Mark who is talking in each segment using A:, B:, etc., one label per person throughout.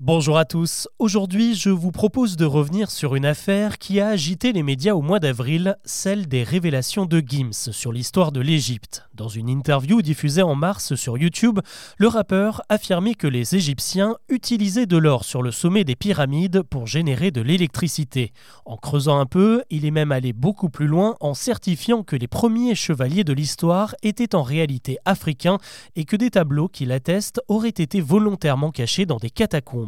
A: Bonjour à tous, aujourd'hui je vous propose de revenir sur une affaire qui a agité les médias au mois d'avril, celle des révélations de Gims sur l'histoire de l'Égypte. Dans une interview diffusée en mars sur YouTube, le rappeur affirmait que les Égyptiens utilisaient de l'or sur le sommet des pyramides pour générer de l'électricité. En creusant un peu, il est même allé beaucoup plus loin en certifiant que les premiers chevaliers de l'histoire étaient en réalité africains et que des tableaux qui l'attestent auraient été volontairement cachés dans des catacombes.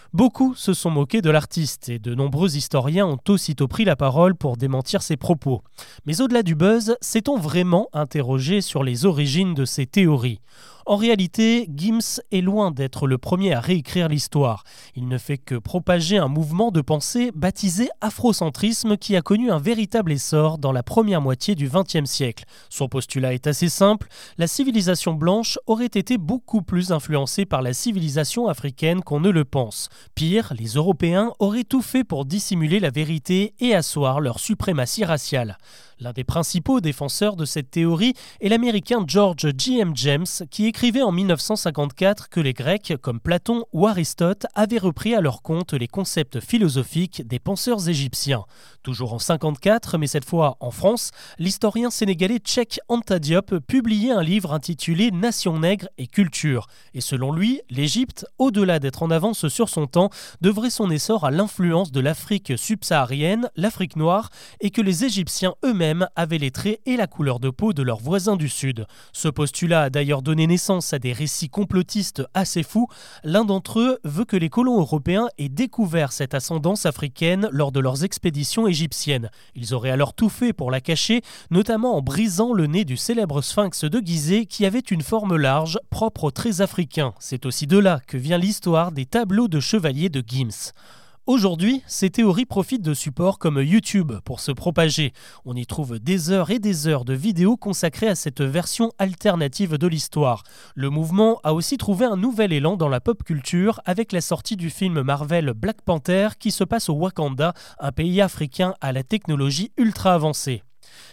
A: Beaucoup se sont moqués de l'artiste et de nombreux historiens ont aussitôt pris la parole pour démentir ses propos. Mais au-delà du buzz, s'est-on vraiment interrogé sur les origines de ces théories? En réalité, Gims est loin d'être le premier à réécrire l'histoire. Il ne fait que propager un mouvement de pensée baptisé afrocentrisme qui a connu un véritable essor dans la première moitié du XXe siècle. Son postulat est assez simple, la civilisation blanche aurait été beaucoup plus influencée par la civilisation africaine qu'on ne le pense. Pire, les Européens auraient tout fait pour dissimuler la vérité et asseoir leur suprématie raciale. L'un des principaux défenseurs de cette théorie est l'américain George G.M. James, qui écrivait en 1954 que les Grecs, comme Platon ou Aristote, avaient repris à leur compte les concepts philosophiques des penseurs égyptiens. Toujours en 54, mais cette fois en France, l'historien sénégalais Tchèque Anta Diop publiait un livre intitulé Nation nègre et culture. Et selon lui, l'Égypte, au-delà d'être en avance sur son temps, devrait son essor à l'influence de l'Afrique subsaharienne, l'Afrique noire, et que les Égyptiens avaient les traits et la couleur de peau de leurs voisins du Sud. Ce postulat a d'ailleurs donné naissance à des récits complotistes assez fous. L'un d'entre eux veut que les colons européens aient découvert cette ascendance africaine lors de leurs expéditions égyptiennes. Ils auraient alors tout fait pour la cacher, notamment en brisant le nez du célèbre sphinx de Gizeh qui avait une forme large, propre aux traits africains. C'est aussi de là que vient l'histoire des tableaux de chevaliers de Gims. Aujourd'hui, ces théories profitent de supports comme YouTube pour se propager. On y trouve des heures et des heures de vidéos consacrées à cette version alternative de l'histoire. Le mouvement a aussi trouvé un nouvel élan dans la pop culture avec la sortie du film Marvel Black Panther qui se passe au Wakanda, un pays africain à la technologie ultra avancée.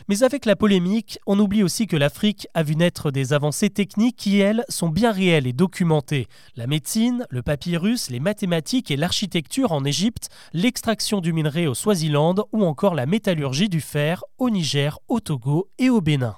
A: Mais avec la polémique, on oublie aussi que l'Afrique a vu naître des avancées techniques qui, elles, sont bien réelles et documentées. La médecine, le papyrus, les mathématiques et l'architecture en Égypte, l'extraction du minerai au Swaziland ou encore la métallurgie du fer au Niger, au Togo et au Bénin.